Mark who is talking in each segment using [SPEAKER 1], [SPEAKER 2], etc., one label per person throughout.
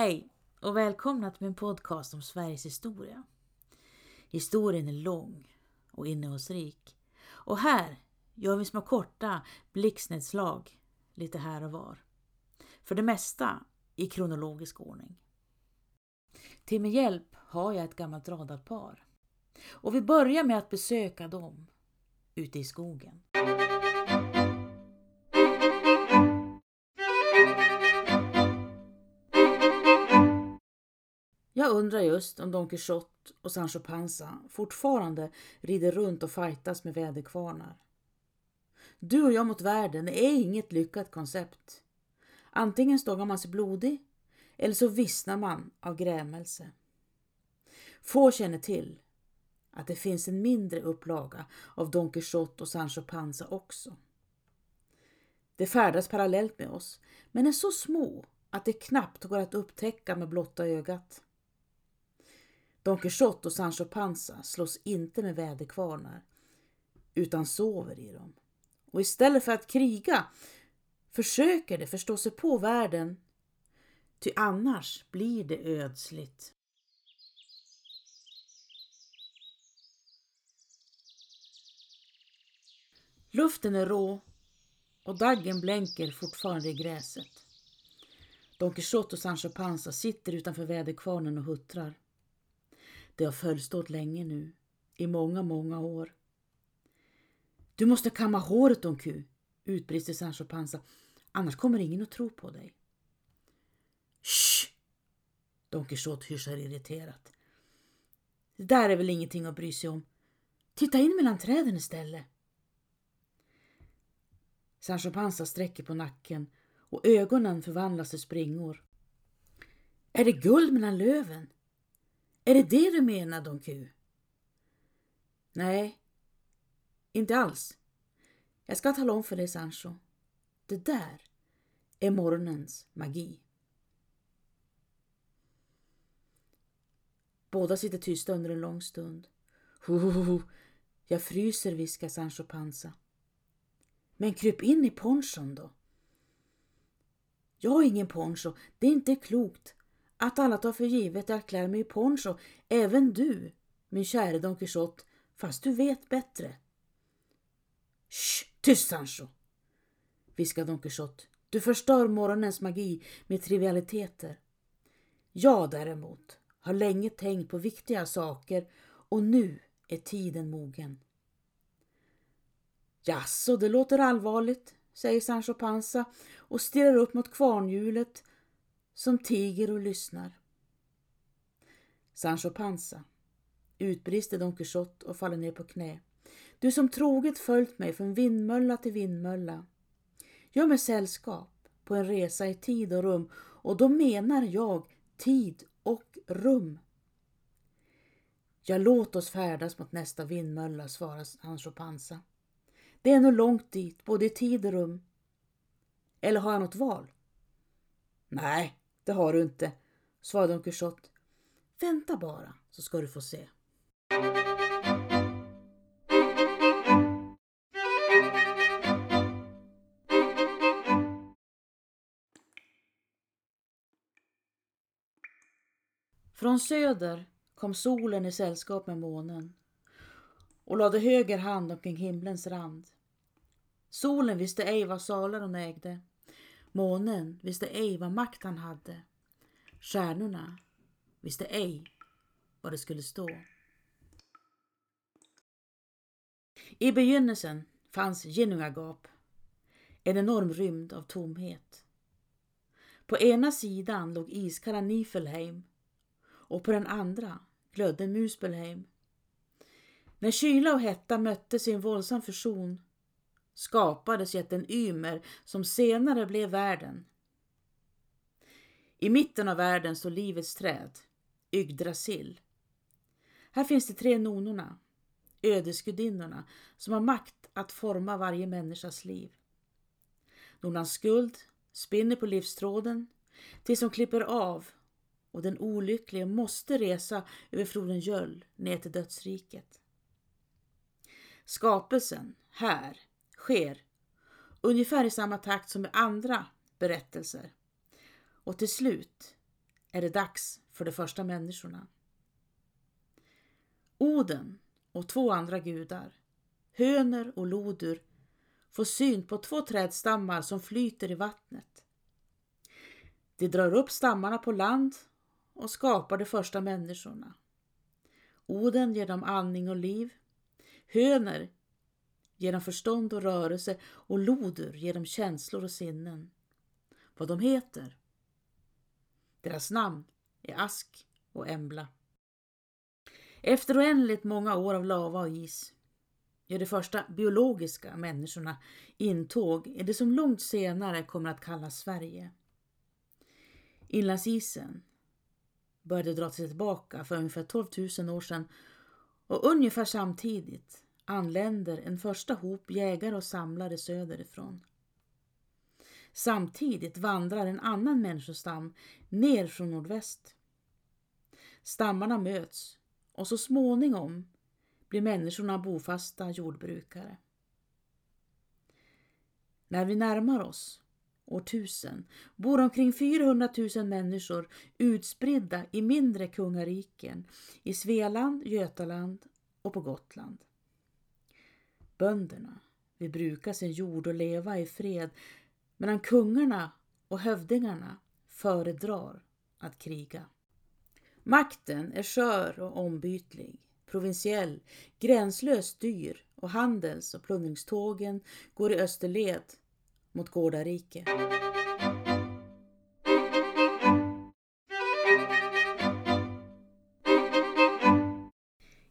[SPEAKER 1] Hej och välkomna till min podcast om Sveriges historia. Historien är lång och innehållsrik och här gör vi små korta blixtnedslag lite här och var. För det mesta i kronologisk ordning. Till min hjälp har jag ett gammalt radarpar. Och vi börjar med att besöka dem ute i skogen. Jag undrar just om Don Quijote och Sancho Panza fortfarande rider runt och fightas med väderkvarnar. Du och jag mot världen är inget lyckat koncept. Antingen stångar man sig blodig eller så vissnar man av grämelse. Få känner till att det finns en mindre upplaga av Don Quijote och Sancho Panza också. De färdas parallellt med oss, men är så små att det knappt går att upptäcka med blotta ögat. Don Quijote och Sancho Panza slåss inte med väderkvarnar, utan sover i dem. Och istället för att kriga försöker de förstå sig på världen, ty annars blir det ödsligt. Luften är rå och daggen blänker fortfarande i gräset. Don Quijote och Sancho Panza sitter utanför väderkvarnen och huttrar. Det har följstått länge nu, i många, många år. Du måste kamma håret, Don Q, utbrister Sancho Panza, annars kommer ingen att tro på dig. Shh! Don Quijote hyschar irriterat. Det där är väl ingenting att bry sig om. Titta in mellan träden istället. Sancho Panza sträcker på nacken och ögonen förvandlas till springor. Är det guld mellan löven? Är det det du menar, Don Q? Nej, inte alls. Jag ska tala om för dig, Sancho. Det där är morgonens magi. Båda sitter tysta under en lång stund. Ho, jag fryser, viskar Sancho Panza. Men kryp in i ponchon då. Jag har ingen poncho, det är inte klokt att alla tar för givet att jag klär mig i poncho, även du, min käre Don Quijote, fast du vet bättre. Shh, tyst Sancho! viskar Don Quijote. Du förstör morgonens magi med trivialiteter. Jag däremot har länge tänkt på viktiga saker och nu är tiden mogen. Jaså, det låter allvarligt, säger Sancho Panza och stirrar upp mot kvarnhjulet som tiger och lyssnar. Sancho Panza, utbrister Don Quijote och faller ner på knä. Du som troget följt mig från vindmölla till vindmölla. Gör mig sällskap på en resa i tid och rum och då menar jag tid och rum. Ja, låt oss färdas mot nästa vindmölla, svarar Sancho Panza. Det är nog långt dit, både i tid och rum. Eller har jag något val? Nej, det har du inte, svarade Don Quixote. Vänta bara så ska du få se. Från söder kom solen i sällskap med månen och lade höger hand omkring himlens rand. Solen visste ej vad salar hon ägde. Månen visste ej vad makt han hade. Stjärnorna visste ej vad det skulle stå. I begynnelsen fanns Ginnungagap, en enorm rymd av tomhet. På ena sidan låg iskalla Nifelheim och på den andra glödde Muspelheim. När kyla och hetta möttes i en våldsam fusion skapades jätten Ymer som senare blev världen. I mitten av världen står livets träd, Yggdrasil. Här finns de tre nonorna, ödesgudinnorna, som har makt att forma varje människas liv. Nornans skuld spinner på livstråden tills hon klipper av och den olycklige måste resa över floden Göll ner till dödsriket. Skapelsen här sker ungefär i samma takt som i andra berättelser. Och till slut är det dags för de första människorna. Oden och två andra gudar, Höner och Lodur, får syn på två trädstammar som flyter i vattnet. De drar upp stammarna på land och skapar de första människorna. Oden ger dem andning och liv. Höner genom förstånd och rörelse och lodur genom känslor och sinnen. Vad de heter? Deras namn är Ask och Embla. Efter oändligt många år av lava och is gör de första biologiska människorna intåg i det som långt senare kommer att kallas Sverige. Inlandsisen började dra sig tillbaka för ungefär 12 000 år sedan och ungefär samtidigt anländer en första hop jägare och samlare söderifrån. Samtidigt vandrar en annan människostam ner från nordväst. Stammarna möts och så småningom blir människorna bofasta jordbrukare. När vi närmar oss år 1000 bor omkring 400 000 människor utspridda i mindre kungariken i Svealand, Götaland och på Gotland. Bönderna vill bruka sin jord och leva i fred medan kungarna och hövdingarna föredrar att kriga. Makten är skör och ombytlig, provinsiell, gränslöst dyr och handels och plundringstågen går i österled mot Gårdarike.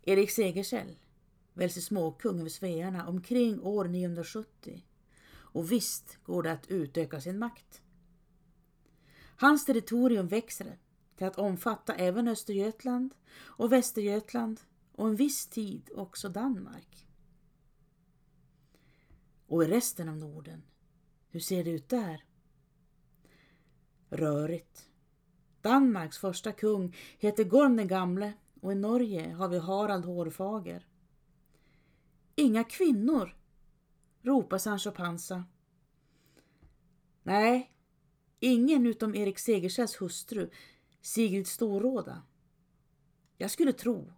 [SPEAKER 1] Erik Segersäll väljs till småkung över svearna omkring år 970 och visst går det att utöka sin makt. Hans territorium växer till att omfatta även Östergötland och Västergötland och en viss tid också Danmark. Och i resten av Norden, hur ser det ut där? Rörigt. Danmarks första kung heter Gorm den gamle och i Norge har vi Harald Hårfager. Inga kvinnor, ropar Sancho Panza. Nej, ingen utom Erik Segerstedts hustru Sigrid Storråda. Jag skulle tro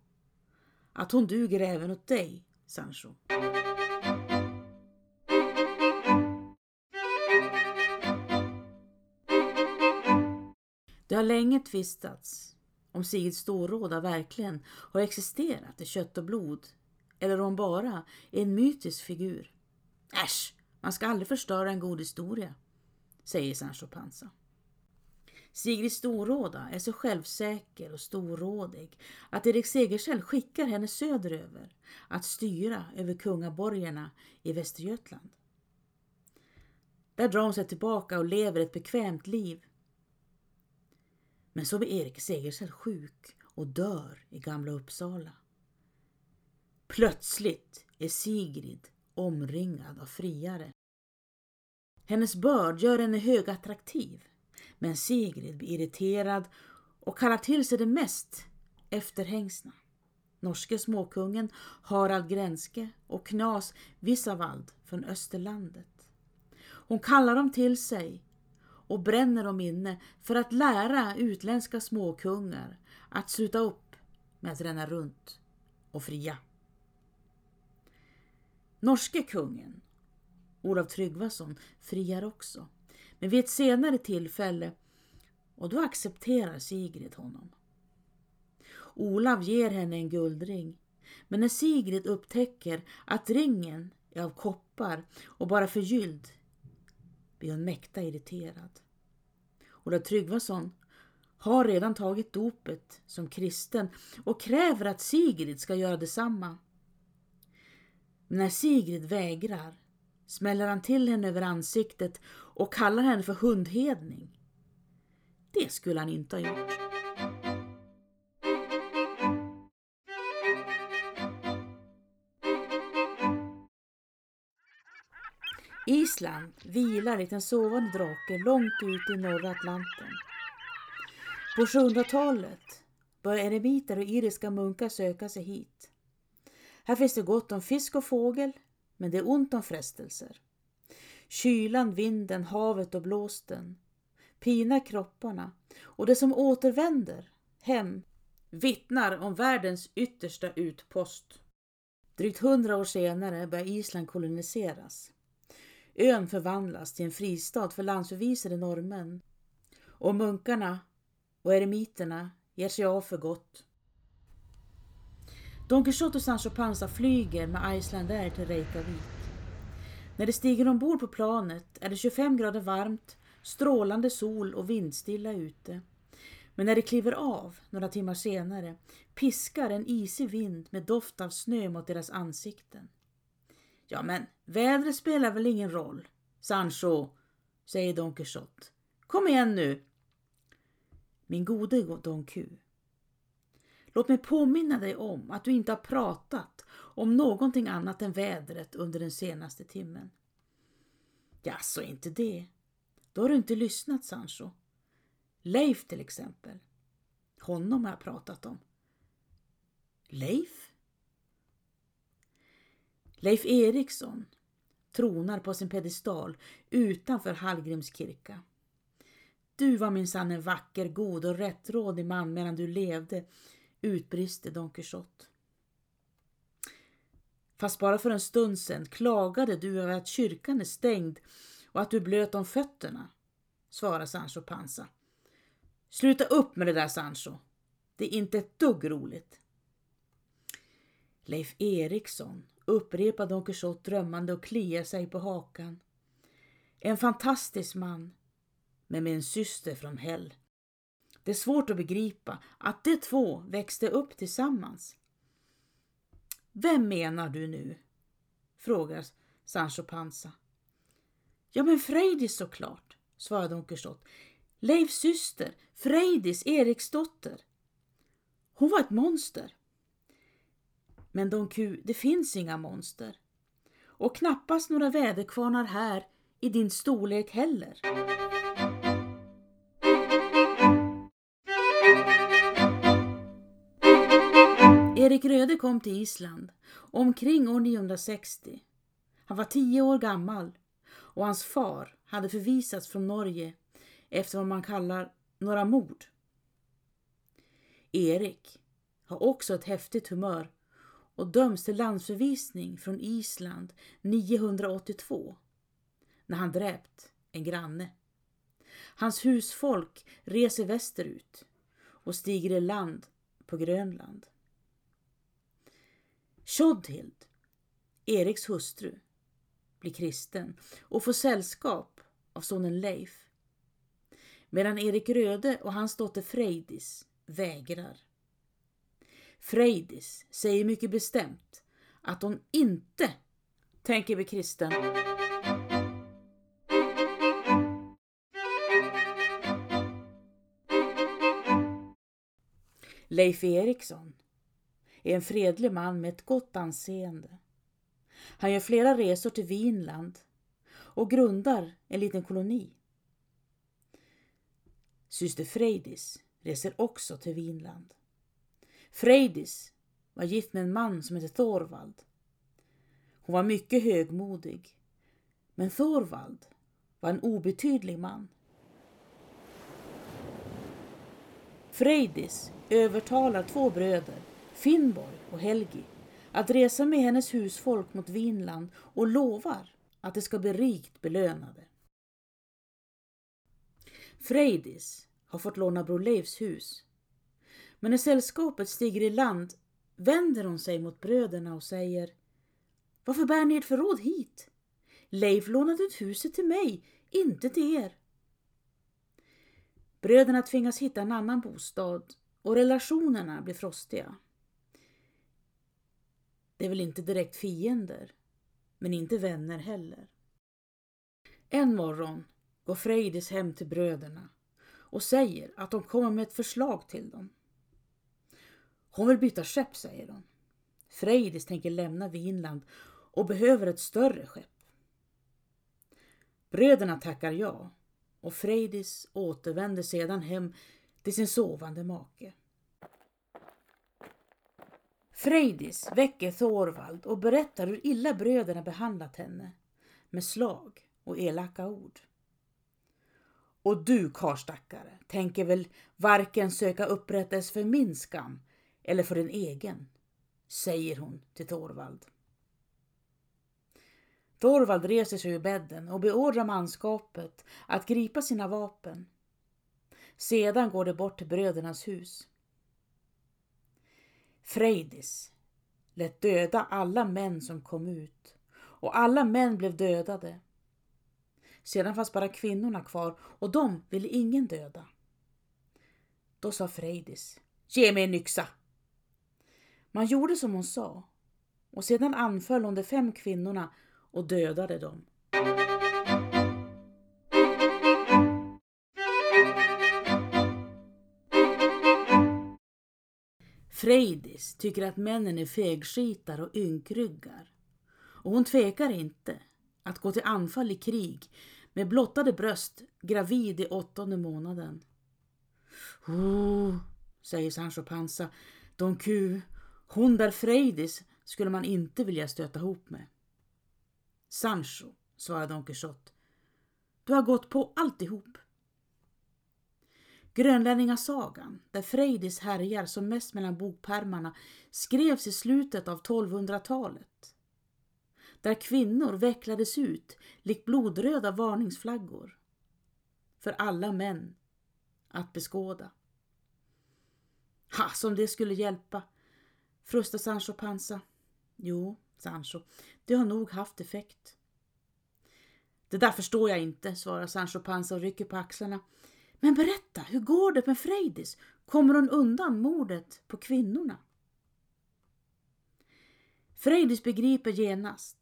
[SPEAKER 1] att hon duger även åt dig, Sancho. Det har länge tvistats om Sigrid Storråda verkligen har existerat i kött och blod eller om hon bara är en mytisk figur. Äsch, man ska aldrig förstöra en god historia, säger Sancho Panza. Sigrid Storråda är så självsäker och storrådig att Erik Segersäll skickar henne söderöver att styra över kungaborgarna i Västergötland. Där drar hon sig tillbaka och lever ett bekvämt liv. Men så blir Erik Segersäll sjuk och dör i Gamla Uppsala. Plötsligt är Sigrid omringad av friare. Hennes börd gör henne högattraktiv men Sigrid blir irriterad och kallar till sig det mest efterhängsna. Norske småkungen Harald Grenske och Knas Vissavald från Österlandet. Hon kallar dem till sig och bränner dem inne för att lära utländska småkungar att sluta upp med att ränna runt och fria. Norske kungen, Olav Tryggvason, friar också men vid ett senare tillfälle och då accepterar Sigrid honom. Olav ger henne en guldring men när Sigrid upptäcker att ringen är av koppar och bara förgylld blir hon mäkta irriterad. Olav Tryggvason har redan tagit dopet som kristen och kräver att Sigrid ska göra detsamma. Men när Sigrid vägrar smäller han till henne över ansiktet och kallar henne för hundhedning. Det skulle han inte ha gjort. Island vilar likt en sovande drake långt ute i norra Atlanten. På 700-talet börjar eremiter och iriska munkar söka sig hit. Här finns det gott om fisk och fågel, men det är ont om frestelser. Kylan, vinden, havet och blåsten pinar kropparna och det som återvänder hem vittnar om världens yttersta utpost. Drygt hundra år senare börjar Island koloniseras. Ön förvandlas till en fristad för landsförvisade norrmän och munkarna och eremiterna ger sig av för gott. Don Quijote och Sancho Panza flyger med Icelandair till Reykjavik. När de stiger ombord på planet är det 25 grader varmt, strålande sol och vindstilla ute. Men när de kliver av några timmar senare piskar en isig vind med doft av snö mot deras ansikten. Ja, men vädret spelar väl ingen roll, Sancho, säger Don Quijote. Kom igen nu! Min gode Don Q. Låt mig påminna dig om att du inte har pratat om någonting annat än vädret under den senaste timmen. Ja, så inte det. Då har du inte lyssnat, Sancho. Leif till exempel. Honom har jag pratat om. Leif? Leif Eriksson tronar på sin pedestal utanför Hallgrims kyrka. Du var minsann en vacker, god och rättrådig man medan du levde, utbrister Don Quixote. Fast bara för en stund sedan klagade du över att kyrkan är stängd och att du blöt om fötterna, svarar Sancho Panza. Sluta upp med det där Sancho. Det är inte ett dugg roligt. Leif Eriksson upprepar Don Quixote drömmande och kliar sig på hakan. En fantastisk man, men med en syster från Hell. Det är svårt att begripa att de två växte upp tillsammans. Vem menar du nu? frågar Sancho Panza. Ja, men Frejdis såklart, svarade Don Quixote. Leifs syster, Frejdis Eriksdotter. Hon var ett monster. Men Don Q, det finns inga monster. Och knappast några väderkvarnar här i din storlek heller. Erik Röde kom till Island omkring år 960. Han var tio år gammal och hans far hade förvisats från Norge efter vad man kallar några mord. Erik har också ett häftigt humör och döms till landsförvisning från Island 982 när han dräpt en granne. Hans husfolk reser västerut och stiger i land på Grönland. Tjodhild, Eriks hustru, blir kristen och får sällskap av sonen Leif. Medan Erik Röde och hans dotter Frejdis vägrar. Frejdis säger mycket bestämt att hon inte tänker bli kristen. Leif Eriksson är en fredlig man med ett gott anseende. Han gör flera resor till Vinland och grundar en liten koloni. Syster Frejdis reser också till Vinland. Frejdis var gift med en man som hette Thorvald. Hon var mycket högmodig, men Thorvald var en obetydlig man. Frejdis övertalar två bröder Finnborg och Helgi att resa med hennes husfolk mot Vinland och lovar att de ska bli rikt belönade. Frejdis har fått låna Bror Leifs hus. Men när sällskapet stiger i land vänder hon sig mot bröderna och säger Varför bär ni ert förråd hit? Leif lånade ut huset till mig, inte till er. Bröderna tvingas hitta en annan bostad och relationerna blir frostiga. Det är väl inte direkt fiender, men inte vänner heller. En morgon går Frejdis hem till bröderna och säger att de kommer med ett förslag till dem. Hon vill byta skepp, säger de. Frejdis tänker lämna Vinland och behöver ett större skepp. Bröderna tackar ja och Frejdis återvänder sedan hem till sin sovande make. Frejdis väcker Thorvald och berättar hur illa bröderna behandlat henne med slag och elaka ord. Och du karstackare tänker väl varken söka upprättelse för min skam eller för din egen, säger hon till Thorvald. Thorvald reser sig ur bädden och beordrar manskapet att gripa sina vapen. Sedan går de bort till brödernas hus. Frejdis lät döda alla män som kom ut och alla män blev dödade. Sedan fanns bara kvinnorna kvar och de ville ingen döda. Då sa Frejdis, ge mig en yxa! Man gjorde som hon sa och sedan anföll hon de fem kvinnorna och dödade dem. Frejdis tycker att männen är fegskitar och ynkryggar och hon tvekar inte att gå till anfall i krig med blottade bröst, gravid i åttonde månaden. Oh, säger Sancho Panza, Don Q, hon där Frejdis skulle man inte vilja stöta ihop med. Sancho, svarar Don Quixote, du har gått på alltihop. Grönlänningasagan, där Frejdis härjar som mest mellan bokpärmarna, skrevs i slutet av 1200-talet. Där kvinnor vecklades ut lik blodröda varningsflaggor. För alla män att beskåda. Ha, som det skulle hjälpa, frustade Sancho Panza. Jo, Sancho, det har nog haft effekt. Det där förstår jag inte, svarar Sancho Panza och rycker på axlarna. Men berätta, hur går det med Frejdis? Kommer hon undan mordet på kvinnorna? Frejdis begriper genast,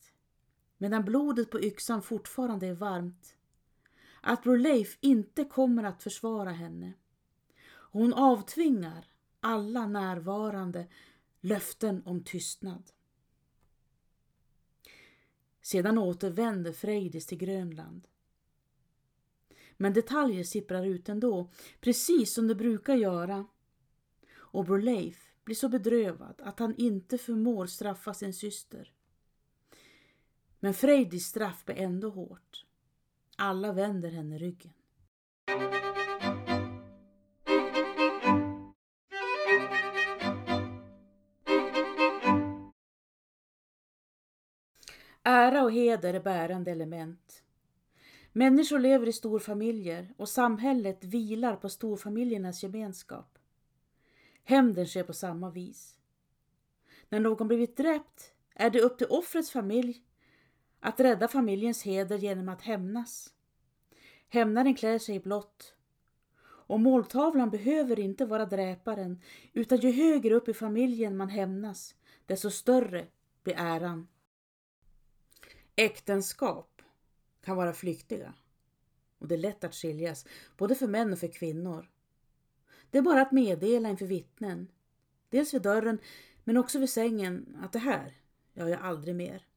[SPEAKER 1] medan blodet på yxan fortfarande är varmt, att bror Leif inte kommer att försvara henne. Hon avtvingar alla närvarande löften om tystnad. Sedan återvänder Frejdis till Grönland. Men detaljer sipprar ut ändå, precis som det brukar göra. Och Bror Leif blir så bedrövad att han inte förmår straffa sin syster. Men Frejdis straff blir ändå hårt. Alla vänder henne ryggen. Ära och heder är bärande element. Människor lever i storfamiljer och samhället vilar på storfamiljernas gemenskap. Hämnden sker på samma vis. När någon blivit dräpt är det upp till offrets familj att rädda familjens heder genom att hämnas. Hämnaren klär sig i blått. Och måltavlan behöver inte vara dräparen utan ju högre upp i familjen man hämnas, desto större blir äran. Äktenskap kan vara flyktiga och det är lätt att skiljas, både för män och för kvinnor. Det är bara att meddela inför vittnen, dels vid dörren men också vid sängen, att det här gör jag aldrig mer.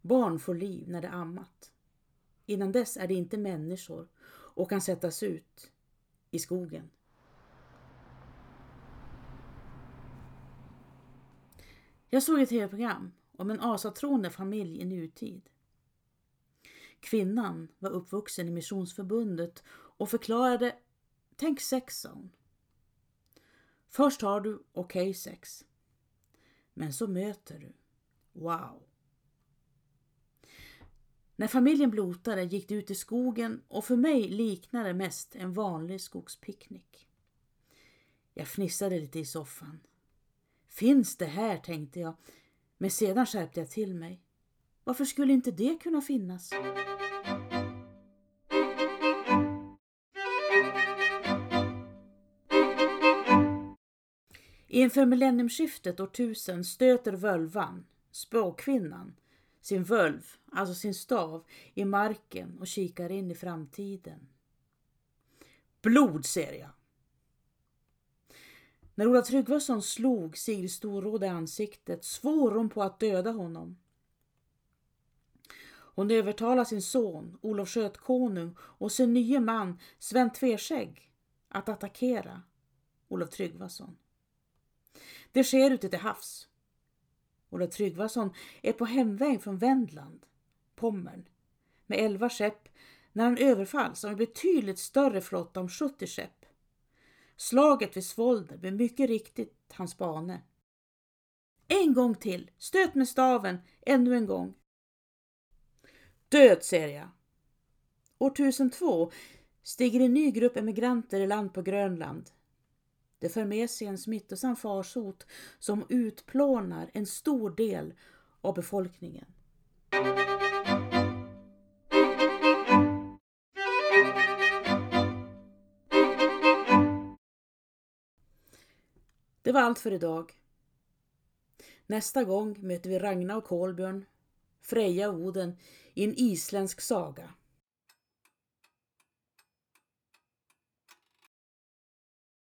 [SPEAKER 1] Barn får liv när det ammat. Innan dess är det inte människor och kan sättas ut i skogen. Jag såg ett tv-program om en asatroende familj i nutid. Kvinnan var uppvuxen i Missionsförbundet och förklarade Tänk sex, sa hon. Först har du okej okay sex. Men så möter du. Wow! När familjen blotade gick de ut i skogen och för mig liknade det mest en vanlig skogspicknick. Jag fnissade lite i soffan. Finns det här, tänkte jag, men sedan skärpte jag till mig. Varför skulle inte det kunna finnas? Inför millenniumskiftet år 1000 stöter völvan, spåkvinnan, sin völv, alltså sin stav, i marken och kikar in i framtiden. Blod ser jag, när Ola Tryggvason slog Sigrid Storråd i ansiktet svor hon på att döda honom. Hon övertalar sin son, Olof Skötkonung, och sin nye man, Sven Tverskägg, att attackera Olof Tryggvason. Det sker ute till havs. Olof Tryggvason är på hemväg från Vendland, Pommern, med elva skepp när han överfalls av en betydligt större flotta om 70 skepp. Slaget vid Svolder blev mycket riktigt hans bane. En gång till, stöt med staven, ännu en gång. Död, ser jag. År 1002 stiger en ny grupp emigranter i land på Grönland. Det för med sig en smittosam farsot som utplånar en stor del av befolkningen. Det var allt för idag. Nästa gång möter vi Ragna och Kolbjörn, Freja och Oden i en isländsk saga.